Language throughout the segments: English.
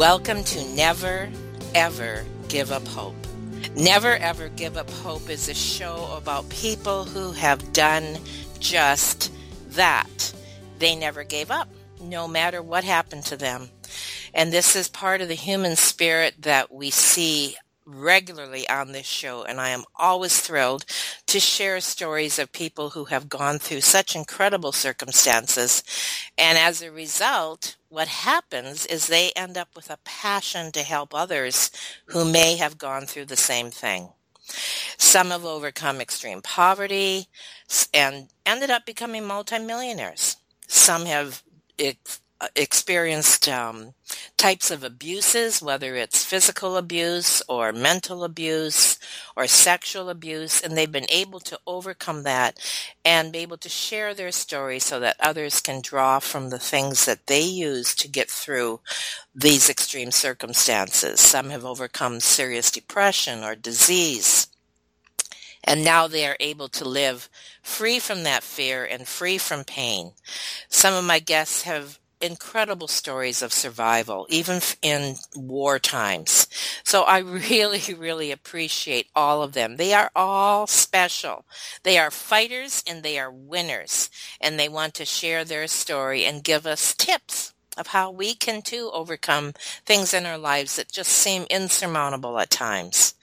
Welcome to Never Ever Give Up Hope. Never Ever Give Up Hope is a show about people who have done just that. They never gave up, no matter what happened to them. And this is part of the human spirit that we see regularly on this show, and I am always thrilled to share stories of people who have gone through such incredible circumstances. And as a result, what happens is they end up with a passion to help others who may have gone through the same thing. Some have overcome extreme poverty and ended up becoming multimillionaires. Some have experienced um, types of abuses, whether it's physical abuse or mental abuse or sexual abuse, and they've been able to overcome that and be able to share their story so that others can draw from the things that they use to get through these extreme circumstances. Some have overcome serious depression or disease. And now they are able to live free from that fear and free from pain. Some of my guests have incredible stories of survival, even in war times. So I really, really appreciate all of them. They are all special. They are fighters and they are winners, and they want to share their story and give us tips of how we can too overcome things in our lives that just seem insurmountable at times.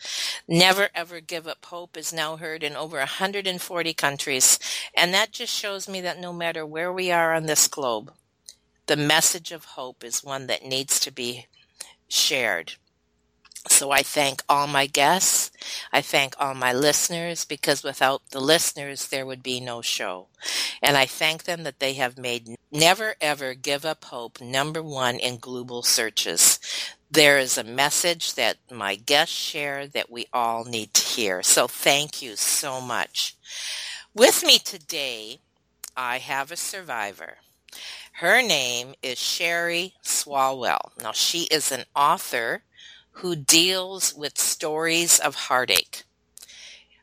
Never ever give up hope is now heard in over 140 countries, and that just shows me that no matter where we are on this globe, the message of hope is one that needs to be shared. So I thank all my guests. I thank all my listeners because without the listeners, there would be no show. And I thank them that they have made never ever give up hope number one in global searches. There is a message that my guests share that we all need to hear. So thank you so much. With me today, I have a survivor. Her name is Sherry Swalwell. Now, she is an author who deals with stories of heartache.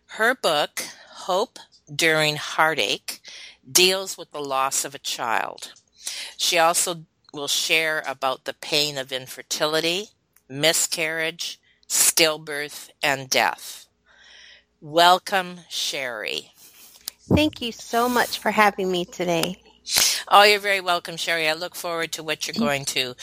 Her book, Hope During Heartache, deals with the loss of a child. She also will share about the pain of infertility, miscarriage, stillbirth, and death. Welcome, Sherry. Thank you so much for having me today. Oh, you're very welcome, Sherry. I look forward to what you're going to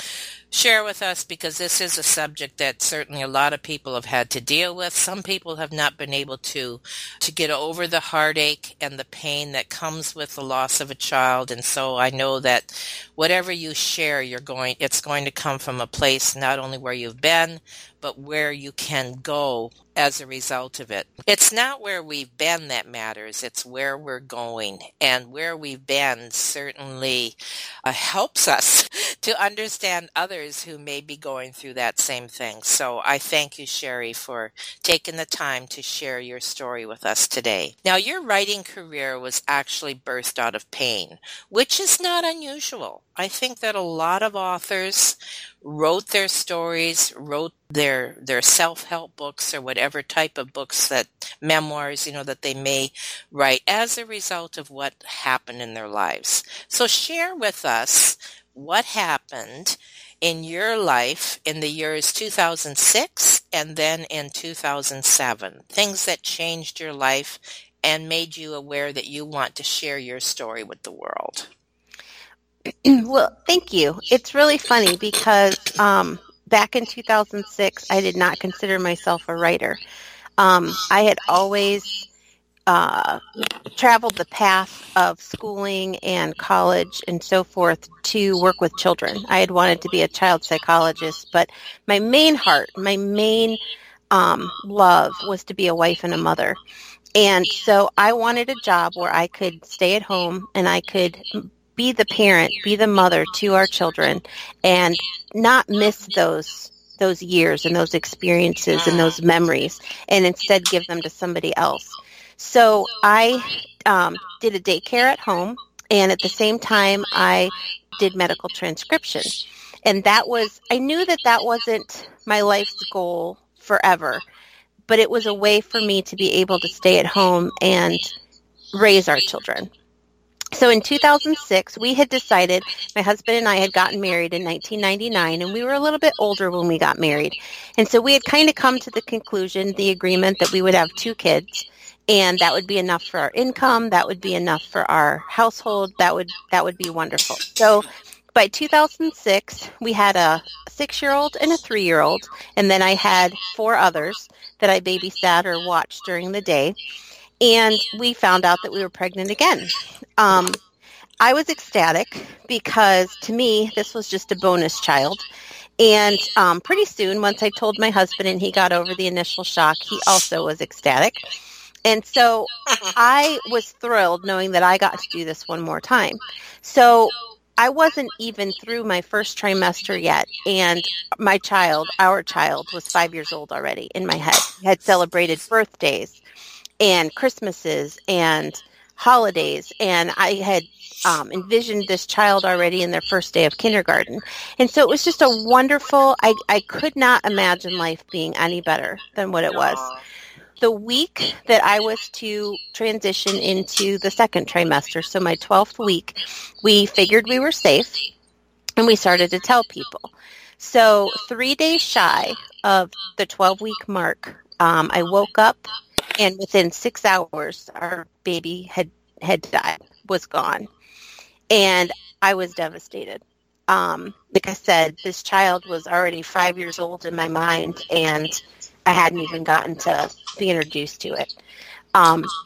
share with us because this is a subject that certainly a lot of people have had to deal with. Some people have not been able to to get over the heartache and the pain that comes with the loss of a child. And so I know that whatever you share, you're going it's going to come from a place not only where you've been, but where you can go as a result of it. It's not where we've been that matters, it's where we're going. And where we've been certainly uh, helps us to understand others who may be going through that same thing. So I thank you, Sherry, for taking the time to share your story with us today. Now, your writing career was actually birthed out of pain, which is not unusual. I think that a lot of authors wrote their stories, wrote their their self-help books or whatever type of books that memoirs, you know, that they may write as a result of what happened in their lives. So share with us what happened in your life in the years 2006 and then in 2007. Things that changed your life and made you aware that you want to share your story with the world. well, thank you. It's really funny because um, back in 2006, I did not consider myself a writer. Um, I had always uh, traveled the path of schooling and college and so forth to work with children. I had wanted to be a child psychologist, but my main heart, my main um, love was to be a wife and a mother. And so I wanted a job where I could stay at home and I could be the parent, be the mother to our children and not miss those those years and those experiences and those memories and instead give them to somebody else. So I um, did a daycare at home and at the same time I did medical transcription. And that was, I knew that that wasn't my life's goal forever, but it was a way for me to be able to stay at home and raise our children. So in 2006, we had decided, my husband and I had gotten married in 1999, and we were a little bit older when we got married. And so we had kind of come to the conclusion, the agreement that we would have two kids, and that would be enough for our income, that would be enough for our household, that would, that would be wonderful. So by 2006, we had a six-year-old and a three-year-old, and then I had four others that I babysat or watched during the day and we found out that we were pregnant again. Um, I was ecstatic because to me, this was just a bonus child. And um, pretty soon, once I told my husband and he got over the initial shock, he also was ecstatic. And so I was thrilled knowing that I got to do this one more time. So I wasn't even through my first trimester yet, and my child, our child, was five years old already in my head. had celebrated birthdays and Christmases and holidays. And I had um, envisioned this child already in their first day of kindergarten. And so it was just a wonderful, I, I could not imagine life being any better than what it was. The week that I was to transition into the second trimester, so my 12th week, we figured we were safe and we started to tell people. So three days shy of the 12 week mark, um, I woke up and within six hours, our baby had had died, was gone, and I was devastated. Um, like I said, this child was already five years old in my mind, and I hadn't even gotten to be introduced to it. Um,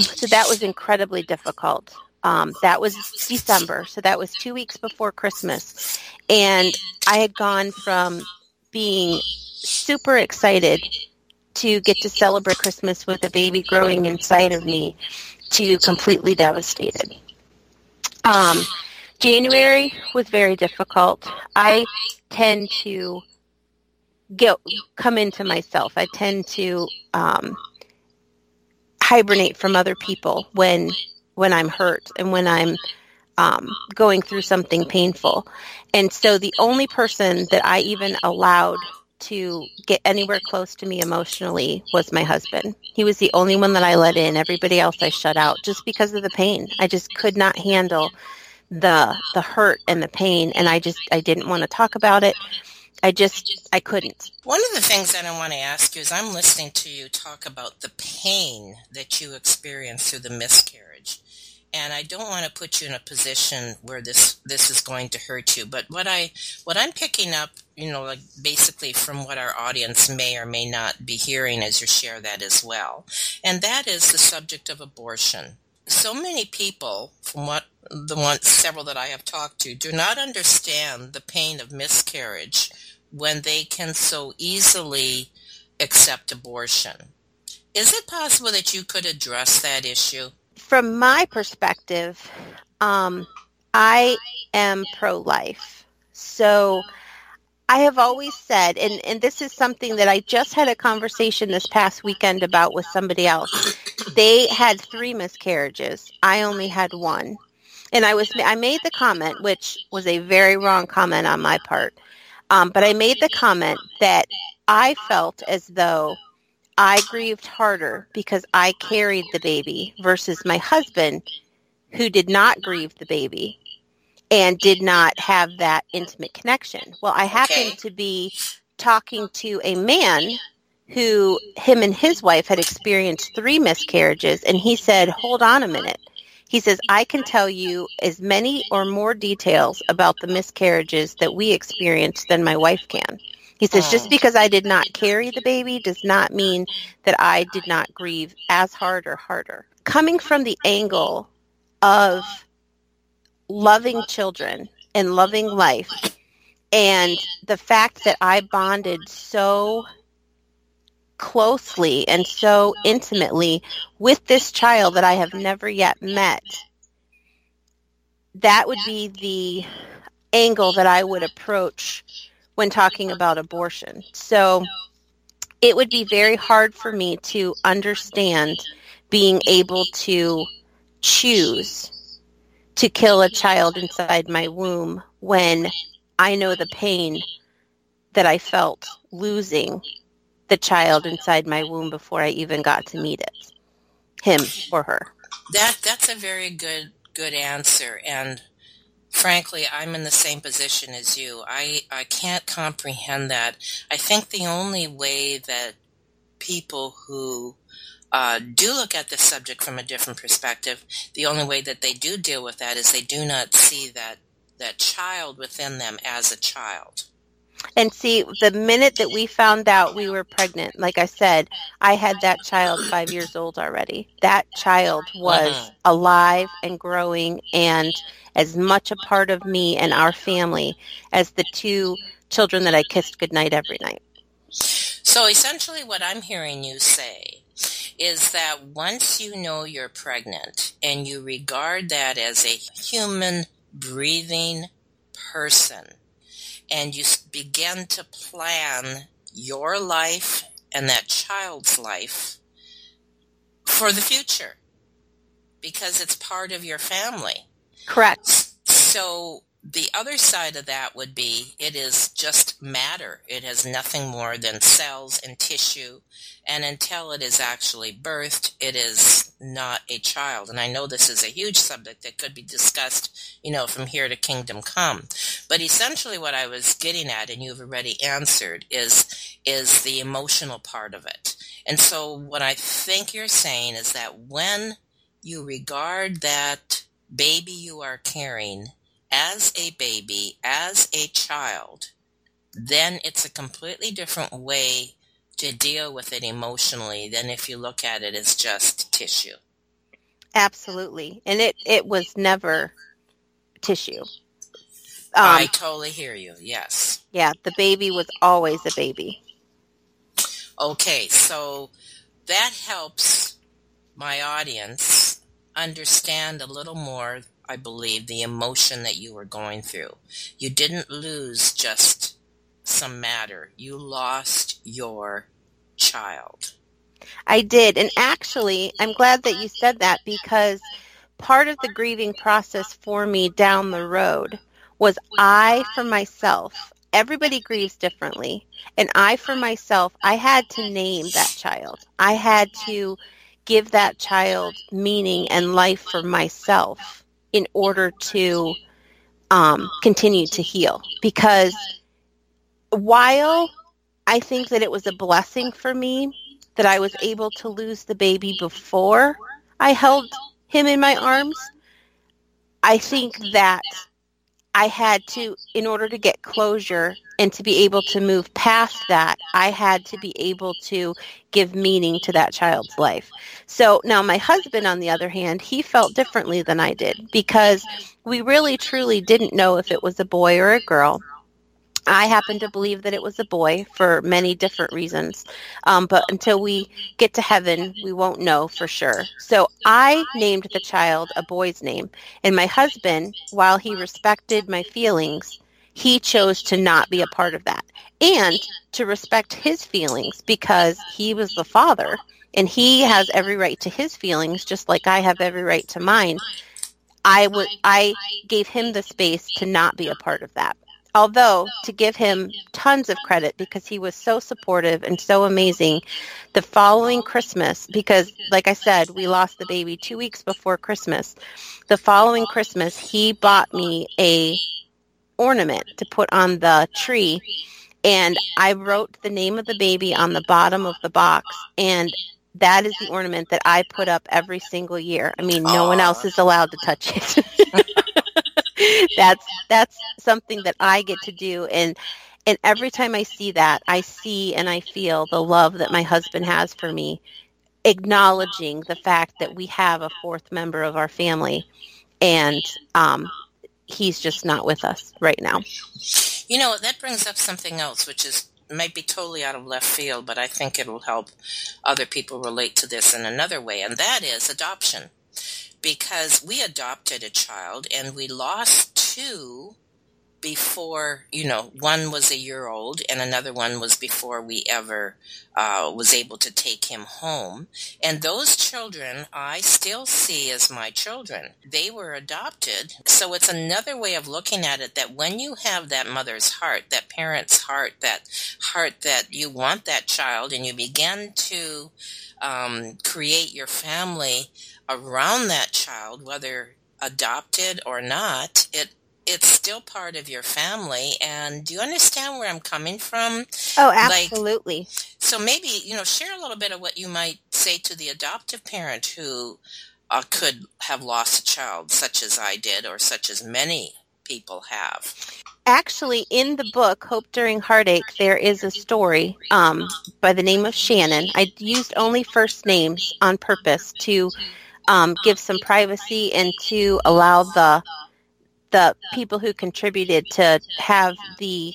so that was incredibly difficult. Um, that was December, so that was two weeks before Christmas, and I had gone from being super excited to get to celebrate Christmas with a baby growing inside of me to completely devastated. Um, January was very difficult. I tend to get come into myself. I tend to um, hibernate from other people when when I'm hurt and when I'm um, going through something painful. And so the only person that I even allowed to get anywhere close to me emotionally was my husband. He was the only one that I let in. Everybody else I shut out just because of the pain. I just could not handle the the hurt and the pain and I just I didn't want to talk about it. I just I couldn't. One of the things that I want to ask you is I'm listening to you talk about the pain that you experienced through the miscarriage and I don't want to put you in a position where this this is going to hurt you. But what I what I'm picking up, you know, like basically from what our audience may or may not be hearing as you share that as well, and that is the subject of abortion. So many people, from what the one several that I have talked to, do not understand the pain of miscarriage when they can so easily accept abortion. Is it possible that you could address that issue? from my perspective, um, I am pro-life. So I have always said, and, and this is something that I just had a conversation this past weekend about with somebody else. They had three miscarriages. I only had one. And I was I made the comment, which was a very wrong comment on my part. Um, but I made the comment that I felt as though I grieved harder because I carried the baby versus my husband who did not grieve the baby and did not have that intimate connection. Well, I happened okay. to be talking to a man who him and his wife had experienced three miscarriages and he said, "Hold on a minute." He says, I can tell you as many or more details about the miscarriages that we experienced than my wife can. He says, just oh. because I did not carry the baby does not mean that I did not grieve as hard or harder. Coming from the angle of loving children and loving life, and the fact that I bonded so closely and so intimately with this child that I have never yet met, that would be the angle that I would approach when talking about abortion. So it would be very hard for me to understand being able to choose to kill a child inside my womb when I know the pain that I felt losing the child inside my womb before I even got to meet it, him or her. That that's a very good good answer, and frankly, I'm in the same position as you. I I can't comprehend that. I think the only way that people who uh, do look at the subject from a different perspective, the only way that they do deal with that is they do not see that that child within them as a child. And see, the minute that we found out we were pregnant, like I said, I had that child five years old already. That child was uh-huh. alive and growing and as much a part of me and our family as the two children that I kissed goodnight every night. So essentially, what I'm hearing you say is that once you know you're pregnant and you regard that as a human breathing person, and you begin to plan your life and that child's life for the future because it's part of your family. Correct. So the other side of that would be it is just matter. It has nothing more than cells and tissue. And until it is actually birthed, it is not a child. And I know this is a huge subject that could be discussed, you know, from here to kingdom come. But essentially what I was getting at, and you've already answered, is, is the emotional part of it. And so what I think you're saying is that when you regard that baby you are carrying as a baby, as a child, then it's a completely different way to deal with it emotionally than if you look at it as just tissue. Absolutely. And it, it was never tissue. Um, I totally hear you. Yes. Yeah, the baby was always a baby. Okay, so that helps my audience understand a little more I believe, the emotion that you were going through. You didn't lose just some matter. You lost your child. I did. And actually, I'm glad that you said that because part of the grieving process for me down the road was I, for myself, everybody grieves differently. And I, for myself, I had to name that child. I had to give that child meaning and life for myself in order to um, continue to heal. Because while I think that it was a blessing for me that I was able to lose the baby before I held him in my arms, I think that I had to, in order to get closure and to be able to move past that, I had to be able to give meaning to that child's life. So now my husband, on the other hand, he felt differently than I did because we really truly didn't know if it was a boy or a girl. I happen to believe that it was a boy for many different reasons. Um, but until we get to heaven, we won't know for sure. So I named the child a boy's name. And my husband, while he respected my feelings, he chose to not be a part of that and to respect his feelings because he was the father and he has every right to his feelings just like I have every right to mine. I would I gave him the space to not be a part of that. Although, to give him tons of credit because he was so supportive and so amazing, the following Christmas, because like I said, we lost the baby two weeks before Christmas, the following Christmas, he bought me a ornament to put on the tree and I wrote the name of the baby on the bottom of the box and that is the ornament that I put up every single year. I mean, no one else is allowed to touch it. that's that's something that I get to do and and every time I see that, I see and I feel the love that my husband has for me, acknowledging the fact that we have a fourth member of our family and um, he's just not with us right now. You know, that brings up something else, which is might be totally out of left field, but I think it'll help other people relate to this in another way, and that is adoption. Because we adopted a child and we lost two before you know one was a year old and another one was before we ever uh, was able to take him home. And those children i still see as my children. They were adopted. So it's another way of looking at it that when you have that mother's heart that parent's heart that heart that you want that child and you begin to um, create your family around that child whether adopted or not it it's still part of your family. And do you understand where i'm coming from? Oh absolutely. like, so maybe you know share a little bit of what you might say to the adoptive parent who uh, could have lost a child such as i did or such as many people have. Actually in the book hope during heartache there is a story um, by the name of shannon. I used only first names on purpose to um, give some privacy and to allow the the people who contributed to have the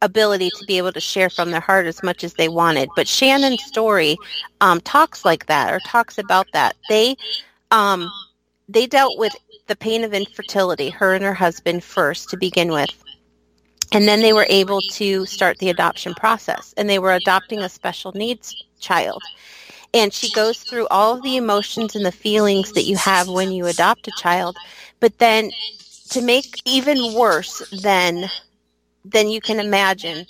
ability to be able to share from their heart as much as they wanted. But Shannon's story um, talks like that or talks about that. They um, they dealt with the pain of infertility, her and her husband first to begin with. And then they were able to start the adoption process. And they were adopting a special needs child. And she goes through all of the emotions and the feelings that you have when you adopt a child. But then to make even worse than than you can imagine,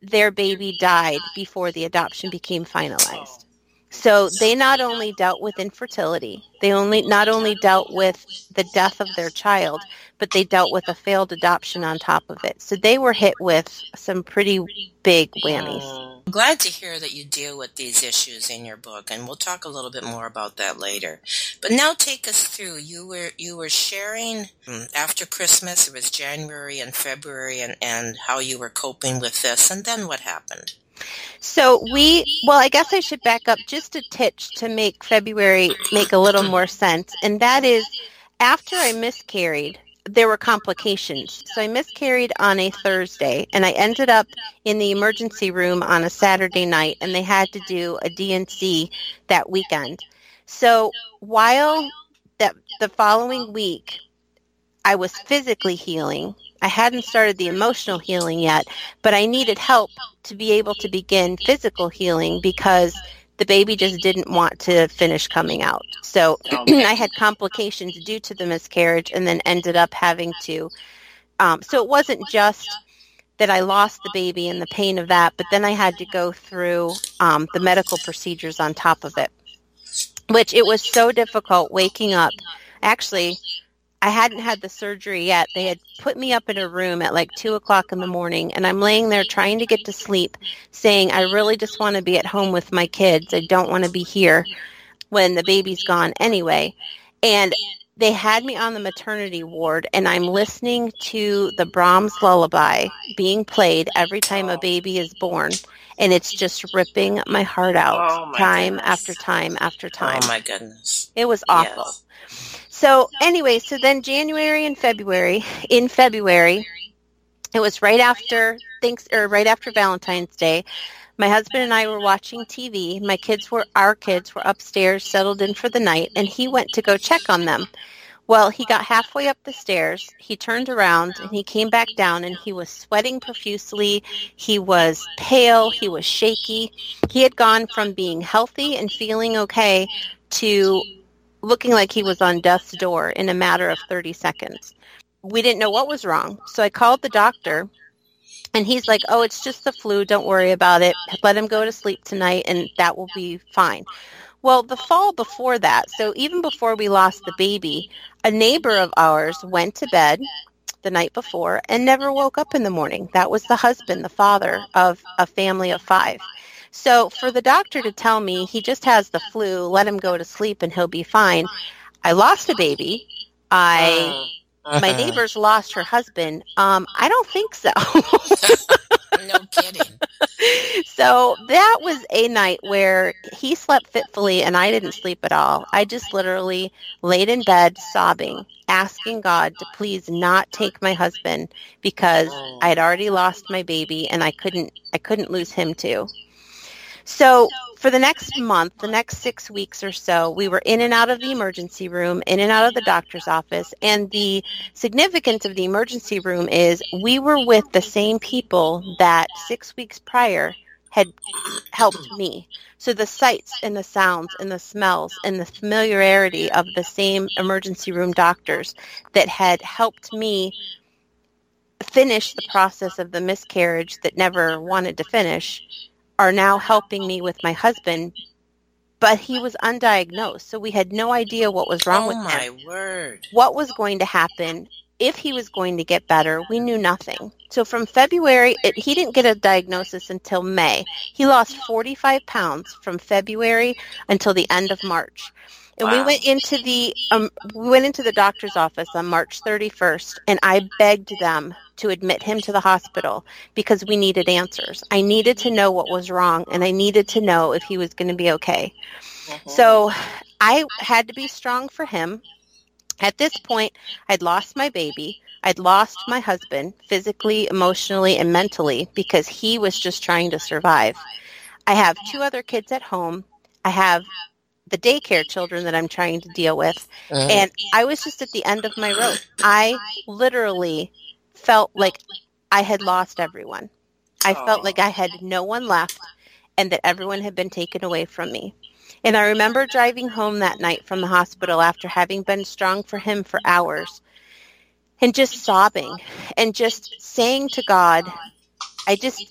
their baby died before the adoption became finalized. So they not only dealt with infertility, they only not only dealt with the death of their child, but they dealt with a failed adoption on top of it. So they were hit with some pretty big whammies. I'm glad to hear that you deal with these issues in your book, and we'll talk a little bit more about that later. But now take us through. You were you were sharing hmm, after Christmas. It was January and February, and and how you were coping with this, and then what happened. So we, well, I guess I should back up just a titch to make February make a little more sense, and that is after I miscarried, there were complications. So I miscarried on a Thursday and I ended up in the emergency room on a Saturday night and they had to do a D&C that weekend. So while that the following week I was physically healing, I hadn't started the emotional healing yet, but I needed help to be able to begin physical healing because the baby just didn't want to finish coming out. So okay. I had complications due to the miscarriage and then ended up having to. Um, so it wasn't just that I lost the baby and the pain of that, but then I had to go through um, the medical procedures on top of it, which it was so difficult waking up. Actually, I hadn't had the surgery yet. They had put me up in a room at like two o'clock in the morning, and I'm laying there trying to get to sleep, saying, I really just want to be at home with my kids. I don't want to be here when the baby's gone anyway. And they had me on the maternity ward, and I'm listening to the Brahms lullaby being played every time a baby is born. And it's just ripping my heart out oh my time goodness. after time after oh time. Oh my goodness. It was awful. Yes. So anyway, so then January and February, in February, it was right after thanks or right after Valentine's Day. My husband and I were watching TV. My kids were our kids were upstairs settled in for the night and he went to go check on them. Well, he got halfway up the stairs. He turned around and he came back down and he was sweating profusely. He was pale. He was shaky. He had gone from being healthy and feeling okay to looking like he was on death's door in a matter of 30 seconds. We didn't know what was wrong, so I called the doctor and he's like, "Oh, it's just the flu. Don't worry about it. Let him go to sleep tonight and that will be fine." Well, the fall before that, so even before we lost the baby, a neighbor of ours went to bed the night before and never woke up in the morning. That was the husband, the father of a family of 5. So for the doctor to tell me he just has the flu, let him go to sleep and he'll be fine. I lost a baby. I Uh, my neighbor's lost her husband. Um, I don't think so. no kidding. so that was a night where he slept fitfully and I didn't sleep at all. I just literally laid in bed sobbing, asking God to please not take my husband because I had already lost my baby and I couldn't I couldn't lose him too. So for the next month, the next six weeks or so, we were in and out of the emergency room, in and out of the doctor's office. And the significance of the emergency room is we were with the same people that six weeks prior had helped me. So the sights and the sounds and the smells and the familiarity of the same emergency room doctors that had helped me finish the process of the miscarriage that never wanted to finish are now helping me with my husband but he was undiagnosed so we had no idea what was wrong oh with my him word. what was going to happen if he was going to get better we knew nothing. So from february it, he didn't get a diagnosis until may. He lost 45 pounds from february until the end of march and we went into the um, we went into the doctor's office on march 31st and i begged them to admit him to the hospital because we needed answers i needed to know what was wrong and i needed to know if he was going to be okay Mhm. so I had to be strong for him. At this point, I'd lost my baby. I'd lost my husband physically, emotionally, and mentally because he was just trying to survive. I have two other kids at home. I have the daycare children that I'm trying to deal with. Mhm. And I was just at the end of my rope. I literally felt like I had lost everyone. I felt like I had no one left and that everyone had been taken away from me. And I remember driving home that night from the hospital after having been strong for him for hours and just sobbing and just saying to God, I just,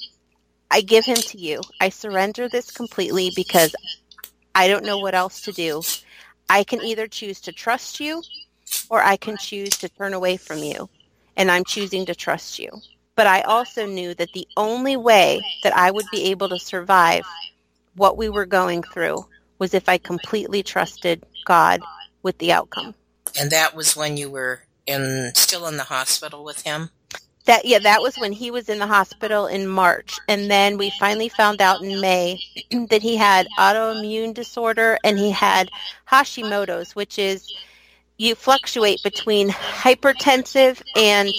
I give him to you. I surrender this completely because I don't know what else to do. I can either choose to trust you or I can choose to turn away from you. And I'm choosing to trust you. But I also knew that the only way that I would be able to survive what we were going through was if I completely trusted God with the outcome. and that was when you were in still in the hospital with him. That yeah, that was when he was in the hospital in March, and then we finally found out in May that he had autoimmune disorder and he had Hashimoto's, which is you fluctuate between hypertensive and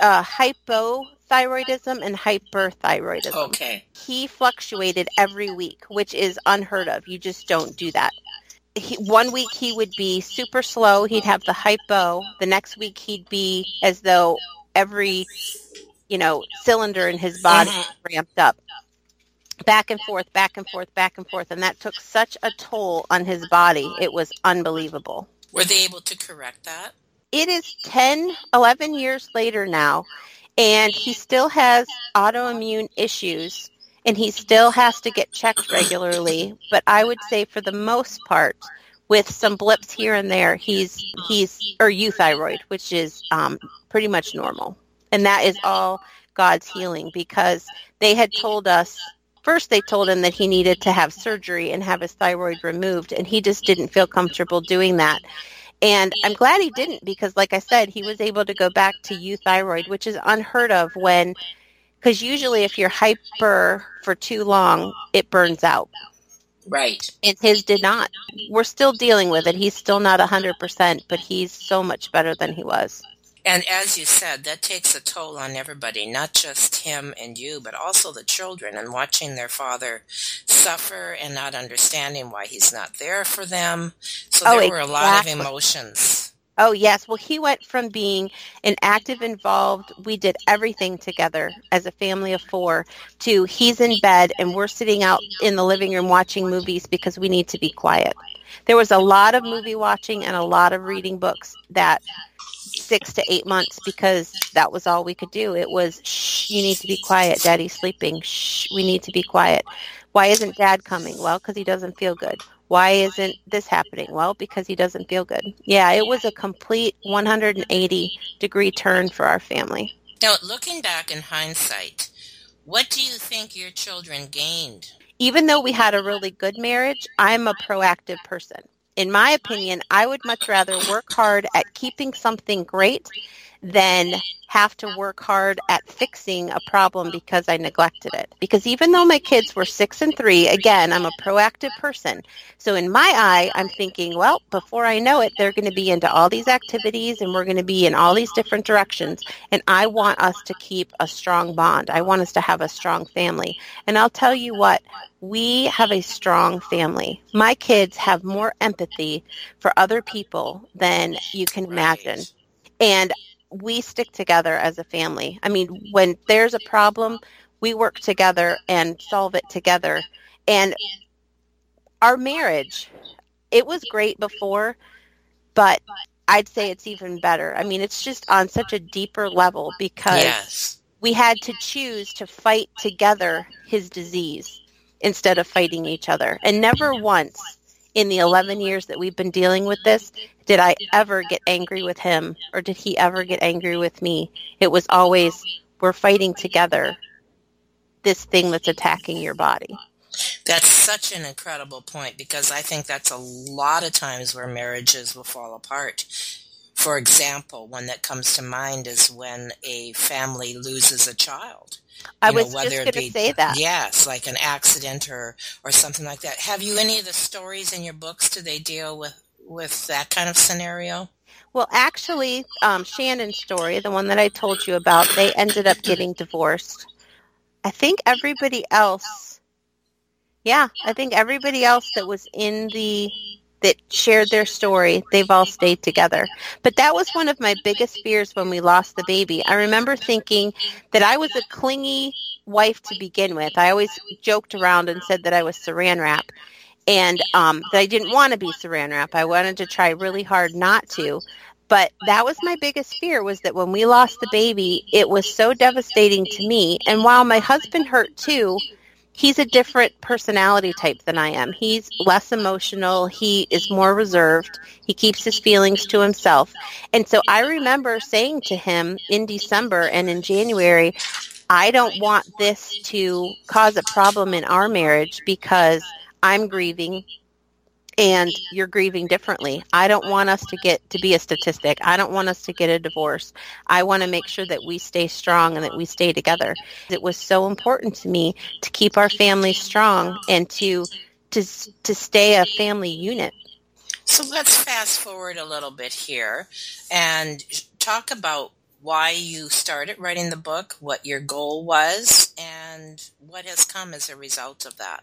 uh, hypothyroidism and hyperthyroidism. Okay. he fluctuated every week, which is unheard of. You just don't do that. He, one week he would be super slow. He'd have the hypo. The next week he'd be as though every, you know, cylinder in his body Mhm. ramped up. Back and forth, back and forth, back and forth. And that took such a toll on his body. It was unbelievable. Were they able to correct that? It is 10, 11 years later now, and he still has autoimmune issues, and he still has to get checked regularly. But I would say, for the most part, with some blips here and there, he's he's or euthyroid, which is um, pretty much normal, and that is all God's healing because they had told us. First, they told him that he needed to have surgery and have his thyroid removed, and he just didn't feel comfortable doing that. And I'm glad he didn't because, like I said, he was able to go back to euthyroid, which is unheard of when, because usually if you're hyper for too long, it burns out. Right. And his did not. We're still dealing with it. He's still not 100%, but he's so much better than he was. And as you said, that takes a toll on everybody, not just him and you, but also the children and watching their father suffer and not understanding why he's not there for them. So Oh, there were a lot of emotions. Oh, yes. Well, he went from being an active involved, we did everything together as a family of four, to he's in bed and we're sitting out in the living room watching movies because we need to be quiet. There was a lot of movie watching and a lot of reading books that six to eight months because that was all we could do. It was, shh, you need to be quiet. Daddy's sleeping. Shh, we need to be quiet. Why isn't dad coming? Well, because he doesn't feel good. Why isn't this happening? Well, because he doesn't feel good. Yeah, it was a complete 180 degree turn for our family. Now, looking back in hindsight, what do you think your children gained? even though we had a really good marriage, I'm a proactive person. In my opinion, I would much rather work hard at keeping something great than have to work hard at fixing a problem because I neglected it. Because even though my kids were six and three, again, I'm a proactive person. So in my eye, I'm thinking, well, before I know it, they're going to be into all these activities and we're going to be in all these different directions. And I want us to keep a strong bond. I want us to have a strong family. And I'll tell you what, we have a strong family. My kids have more empathy for other people than you can imagine. And we stick together as a family. I mean, when there's a problem, we work together and solve it together. And our marriage, it was great before, but I'd say it's even better. I mean, it's just on such a deeper level because Yes. we had to choose to fight together his disease instead of fighting each other. And never once in the 11 years that we've been dealing with this did I ever get angry with him or did he ever get angry with me. It was always, we're fighting together this thing that's attacking your body. That's such an incredible point because I think that's a lot of times where marriages will fall apart. For example, one that comes to mind is when a family loses a child. I You know, was whether just going to say that. Yes, like an accident or or something like that. Have you any of the stories in your books? Do they deal with with that kind of scenario? Well, actually, um, Shannon's story, the one that I told you about, they ended up getting divorced. I think everybody else, yeah, I think everybody else that was in the that shared their story, they've all stayed together. But that was one of my biggest fears when we lost the baby. I remember thinking that I was a clingy wife to begin with. I always joked around and said that I was saran wrap and um, that I didn't want to be saran wrap. I wanted to try really hard not to. But that was my biggest fear was that when we lost the baby, it was so devastating to me. And while my husband hurt too, he's a different personality type than I am. He's less emotional. He is more reserved. He keeps his feelings to himself. And so I remember saying to him in December and in January, I don't want this to cause a problem in our marriage because I'm grieving and you're grieving differently. I don't want us to get to be a statistic. I don't want us to get a divorce. I want to make sure that we stay strong and that we stay together. It was so important to me to keep our family strong and to to to stay a family unit. So let's fast forward a little bit here and talk about why you started writing the book, what your goal was, and what has come as a result of that.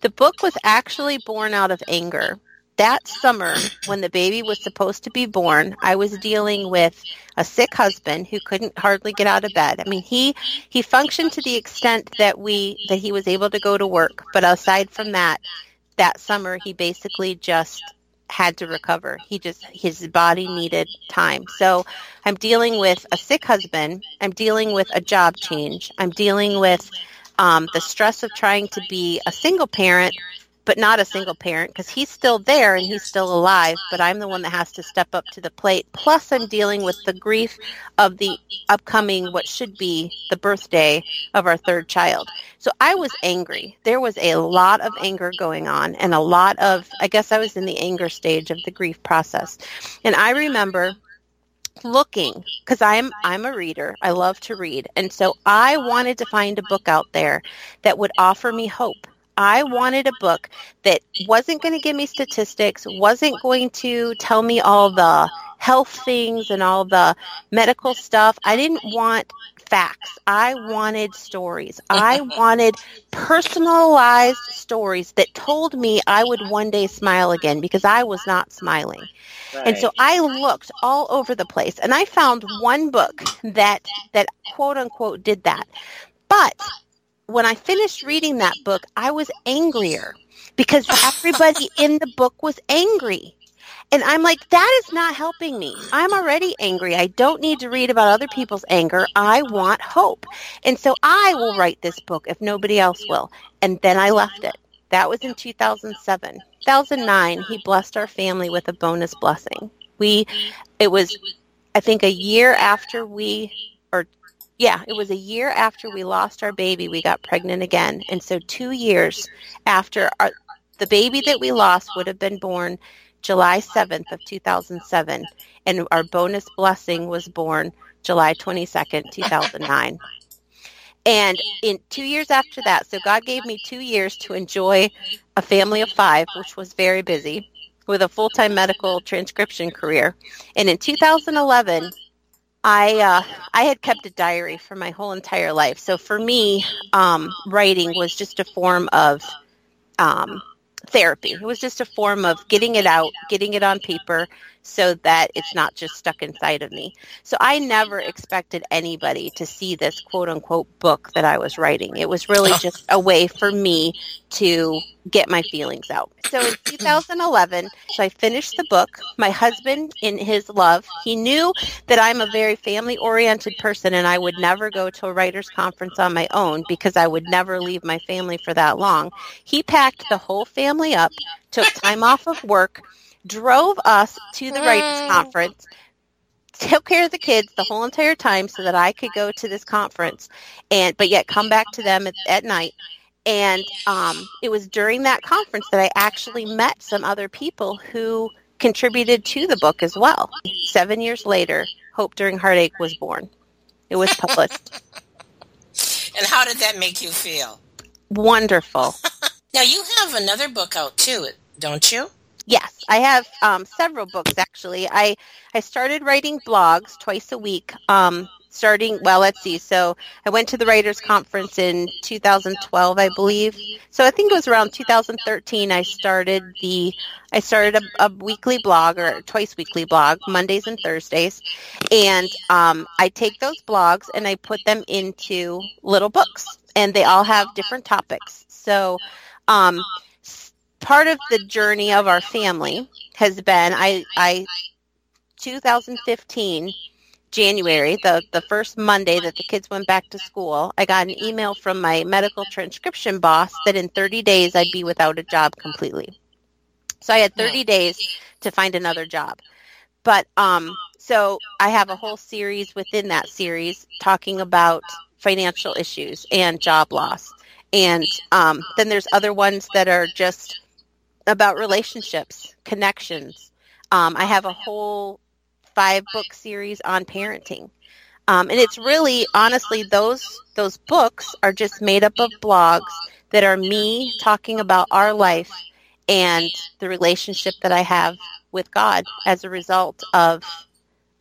The book was actually born out of anger. That summer, when the baby was supposed to be born, I was dealing with a sick husband who couldn't hardly get out of bed. I mean, he he functioned to the extent that we that he was able to go to work, but aside from that, that summer he basically just had to recover. He just his body needed time. So, I'm dealing with a sick husband. I'm dealing with a job change. I'm dealing with um, the stress of trying to be a single parent, but not a single parent because he's still there and he's still alive, but I'm the one that has to step up to the plate. Plus, I'm dealing with the grief of the upcoming, what should be the birthday of our third child. So I was angry. There was a lot of anger going on and a lot of, I guess I was in the anger stage of the grief process. And I remember looking because I'm I'm a reader. I love to read. And so I wanted to find a book out there that would offer me hope. I wanted a book that wasn't going to give me statistics, wasn't going to tell me all the health things and all the medical stuff. I didn't want facts. I wanted stories. I wanted personalized stories that told me I would one day smile again because I was not smiling. And so I looked all over the place and I found one book that that quote unquote did that. But when I finished reading that book, I was angrier because everybody in the book was angry. And I'm like, that is not helping me. I'm already angry. I don't need to read about other people's anger. I want hope. And so I will write this book if nobody else will. And then I left it. That was in 2007. 2009, he blessed our family with a bonus blessing. We, it was, I think, a year after we, Yeah, it was a year after we lost our baby, we got pregnant again. And so two years after our, the baby that we lost would have been born July 7th of 2007. And our bonus blessing was born July 22nd, 2009. And in two years after that, so God gave me two years to enjoy a family of five, which was very busy, with a full-time medical transcription career. And in 2011, I uh, I had kept a diary for my whole entire life. So for me, um, writing was just a form of um, therapy. It was just a form of getting it out, getting it on paper, so that it's not just stuck inside of me. So I never expected anybody to see this quote unquote book that I was writing. It was really oh. just a way for me to get my feelings out. So in hmm. 2011, so I finished the book. My husband, in his love, he knew that I'm a very family oriented person and I would never go to a writer's conference on my own because I would never leave my family for that long. He packed the whole family up, took time off of work, drove us to the writers conference took care of the kids the whole entire time so that I could go to this conference and but yet come back to them at, at night and um, it was during that conference that I actually met some other people who contributed to the book as well. Seven years later, Hope During Heartache was born. It was published. and how did that make you feel? Wonderful. now you have another book out too, don't you? Yes, I have um, several books actually. I I started writing blogs twice a week. Um, starting well let's see so i went to the writers conference in 2012 i believe so i think it was around 2013 i started the i started a, a weekly blog or twice weekly blog mondays and thursdays and um, i take those blogs and i put them into little books and they all have different topics so um, part of the journey of our family has been i i 2015 January, the, the first Monday that the kids went back to school, I got an email from my medical transcription boss that in 30 days I'd be without a job completely. So I had 30 days to find another job. But um, so I have a whole series within that series talking about financial issues and job loss. And um, then there's other ones that are just about relationships, connections. Um, I have a whole five book series on parenting. Um, and it's really, honestly, those those books are just made up of blogs that are me talking about our life and the relationship that I have with God as a result of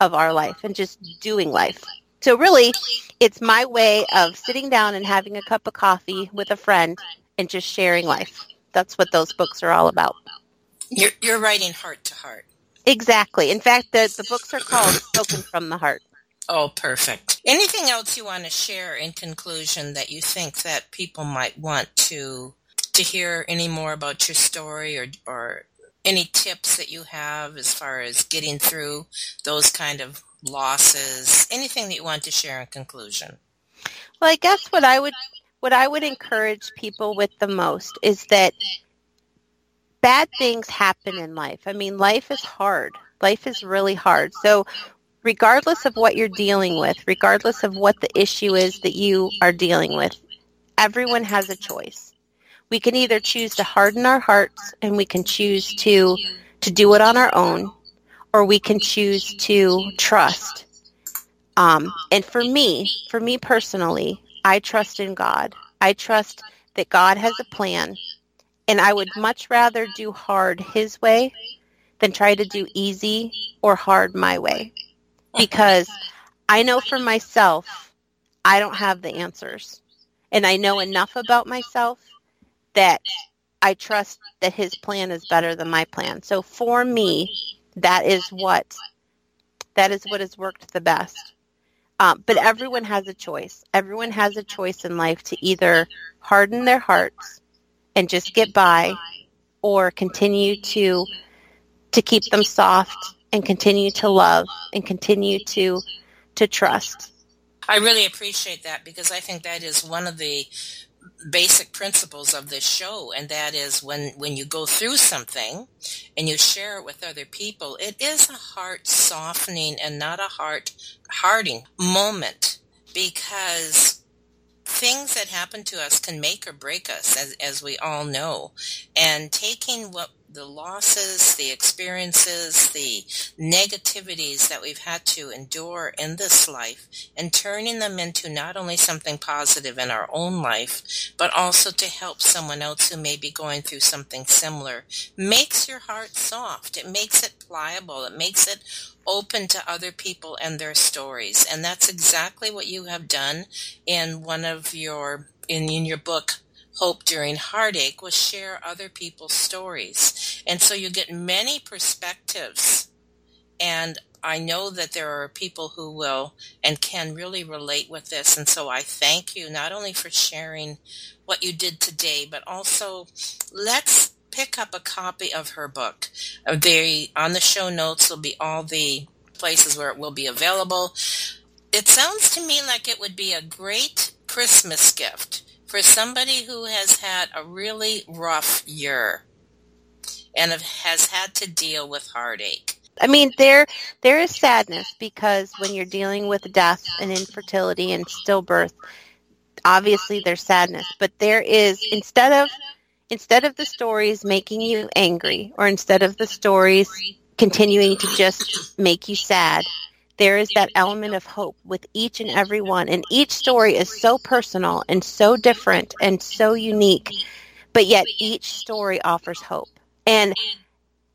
of our life and just doing life. So really, it's my way of sitting down and having a cup of coffee with a friend and just sharing life. That's what those books are all about. You're, you're writing heart to heart. Exactly. In fact, the, the books are called Spoken from the Heart. Oh, perfect. Anything else you want to share in conclusion that you think that people might want to to hear any more about your story or or any tips that you have as far as getting through those kind of losses? Anything that you want to share in conclusion? Well, I guess what I would what I would encourage people with the most is that bad things happen in life. I mean, life is hard. Life is really hard. So regardless of what you're dealing with, regardless of what the issue is that you are dealing with, everyone has a choice. We can either choose to harden our hearts and we can choose to to do it on our own, or we can choose to trust. Um, and for me, for me personally, I trust in God. I trust that God has a plan and I would much rather do hard his way than try to do easy or hard my way. Because I know for myself, I don't have the answers. And I know enough about myself that I trust that his plan is better than my plan. So for me, that is what that is what has worked the best. Um, but everyone has a choice. Everyone has a choice in life to either harden their hearts and just get by or continue to to keep them soft and continue to love and continue to to trust. I really appreciate that because I think that is one of the basic principles of this show and that is when when you go through something and you share it with other people it is a heart softening and not a heart hardening moment because things that happen to us can make or break us, as, as we all know. And taking what the losses, the experiences, the negativities that we've had to endure in this life and turning them into not only something positive in our own life, but also to help someone else who may be going through something similar makes your heart soft. It makes it pliable. It makes it open to other people and their stories. And that's exactly what you have done in one of your, in, in your book, Hope During Heartache, was share other people's stories. And so you get many perspectives. And I know that there are people who will and can really relate with this. And so I thank you not only for sharing what you did today, but also let's pick up a copy of her book. Uh, they on the show notes will be all the places where it will be available. It sounds to me like it would be a great Christmas gift for somebody who has had a really rough year and has had to deal with heartache. I mean, there there is sadness because when you're dealing with death and infertility and stillbirth, obviously there's sadness. But there is instead of instead of the stories making you angry or instead of the stories continuing to just make you sad, there is that element of hope with each and every one. And each story is so personal and so different and so unique, but yet each story offers hope. And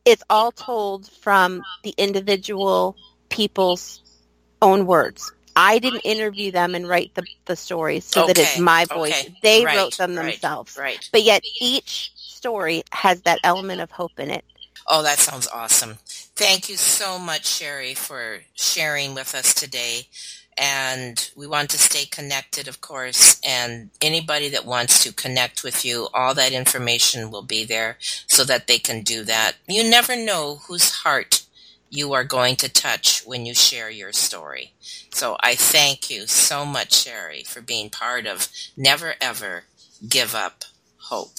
it's all told from the individual people's own words. I didn't interview them and write the, the stories so okay. that it's my voice. Okay. They right. wrote them themselves. Right. right. But yet each story has that element of hope in it. Oh, that sounds awesome. Thank you so much, Sherry, for sharing with us today. And we want to stay connected, of course. And anybody that wants to connect with you, all that information will be there so that they can do that. You never know whose heart you are going to touch when you share your story. So I thank you so much, Sherry, for being part of Never Ever Give Up Hope.